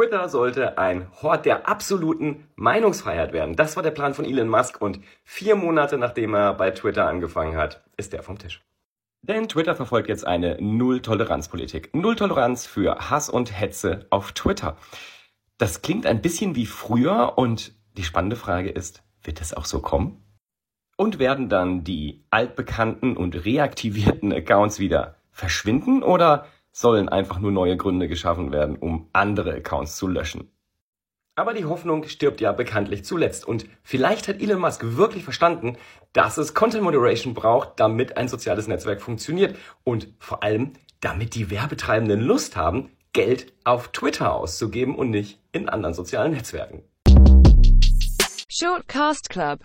Twitter sollte ein Hort der absoluten Meinungsfreiheit werden. Das war der Plan von Elon Musk und vier Monate nachdem er bei Twitter angefangen hat, ist er vom Tisch. Denn Twitter verfolgt jetzt eine Null-Toleranz-Politik. Null-Toleranz für Hass und Hetze auf Twitter. Das klingt ein bisschen wie früher und die spannende Frage ist, wird es auch so kommen? Und werden dann die altbekannten und reaktivierten Accounts wieder verschwinden oder sollen einfach nur neue Gründe geschaffen werden, um andere Accounts zu löschen? Aber die Hoffnung stirbt ja bekanntlich zuletzt. Und vielleicht hat Elon Musk wirklich verstanden, dass es Content Moderation braucht, damit ein soziales Netzwerk funktioniert. Und vor allem, damit die Werbetreibenden Lust haben, Geld auf Twitter auszugeben und nicht in anderen sozialen Netzwerken. Shortcast Club